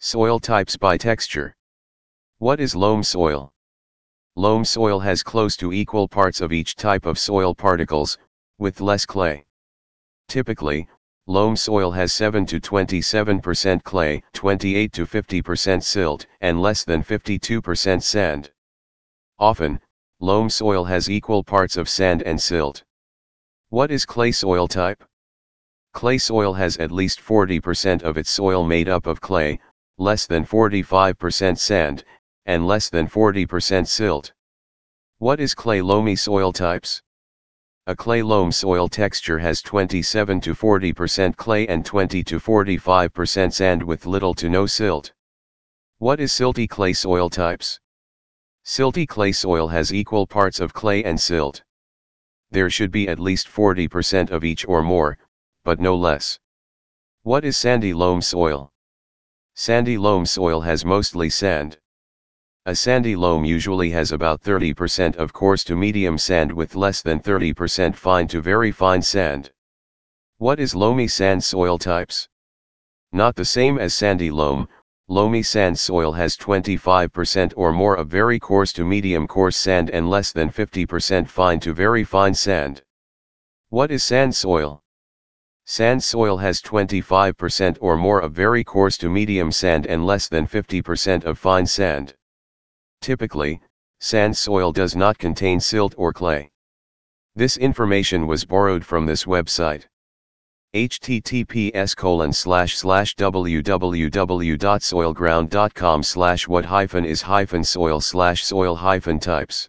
Soil types by texture. What is loam soil? Loam soil has close to equal parts of each type of soil particles, with less clay. Typically, loam soil has 7 to 27% clay, 28 to 50% silt, and less than 52% sand. Often, loam soil has equal parts of sand and silt. What is clay soil type? Clay soil has at least 40% of its soil made up of clay, less than 45% sand, and less than 40% silt. What is clay loamy soil types? A clay loam soil texture has 27 to 40% clay and 20 to 45% sand with little to no silt. What is silty clay soil types? Silty clay soil has equal parts of clay and silt. There should be at least 40% of each or more, but no less. What is sandy loam soil? Sandy loam soil has mostly sand. A sandy loam usually has about 30% of coarse to medium sand with less than 30% fine to very fine sand. What is loamy sand soil types? Not the same as sandy loam, loamy sand soil has 25% or more of very coarse to medium coarse sand and less than 50% fine to very fine sand. What is sand soil? Sand soil has 25% or more of very coarse to medium sand and less than 50% of fine sand. Typically, sand soil does not contain silt or clay. This information was borrowed from this website. https colon www.soilground.com slash what is soil slash soil types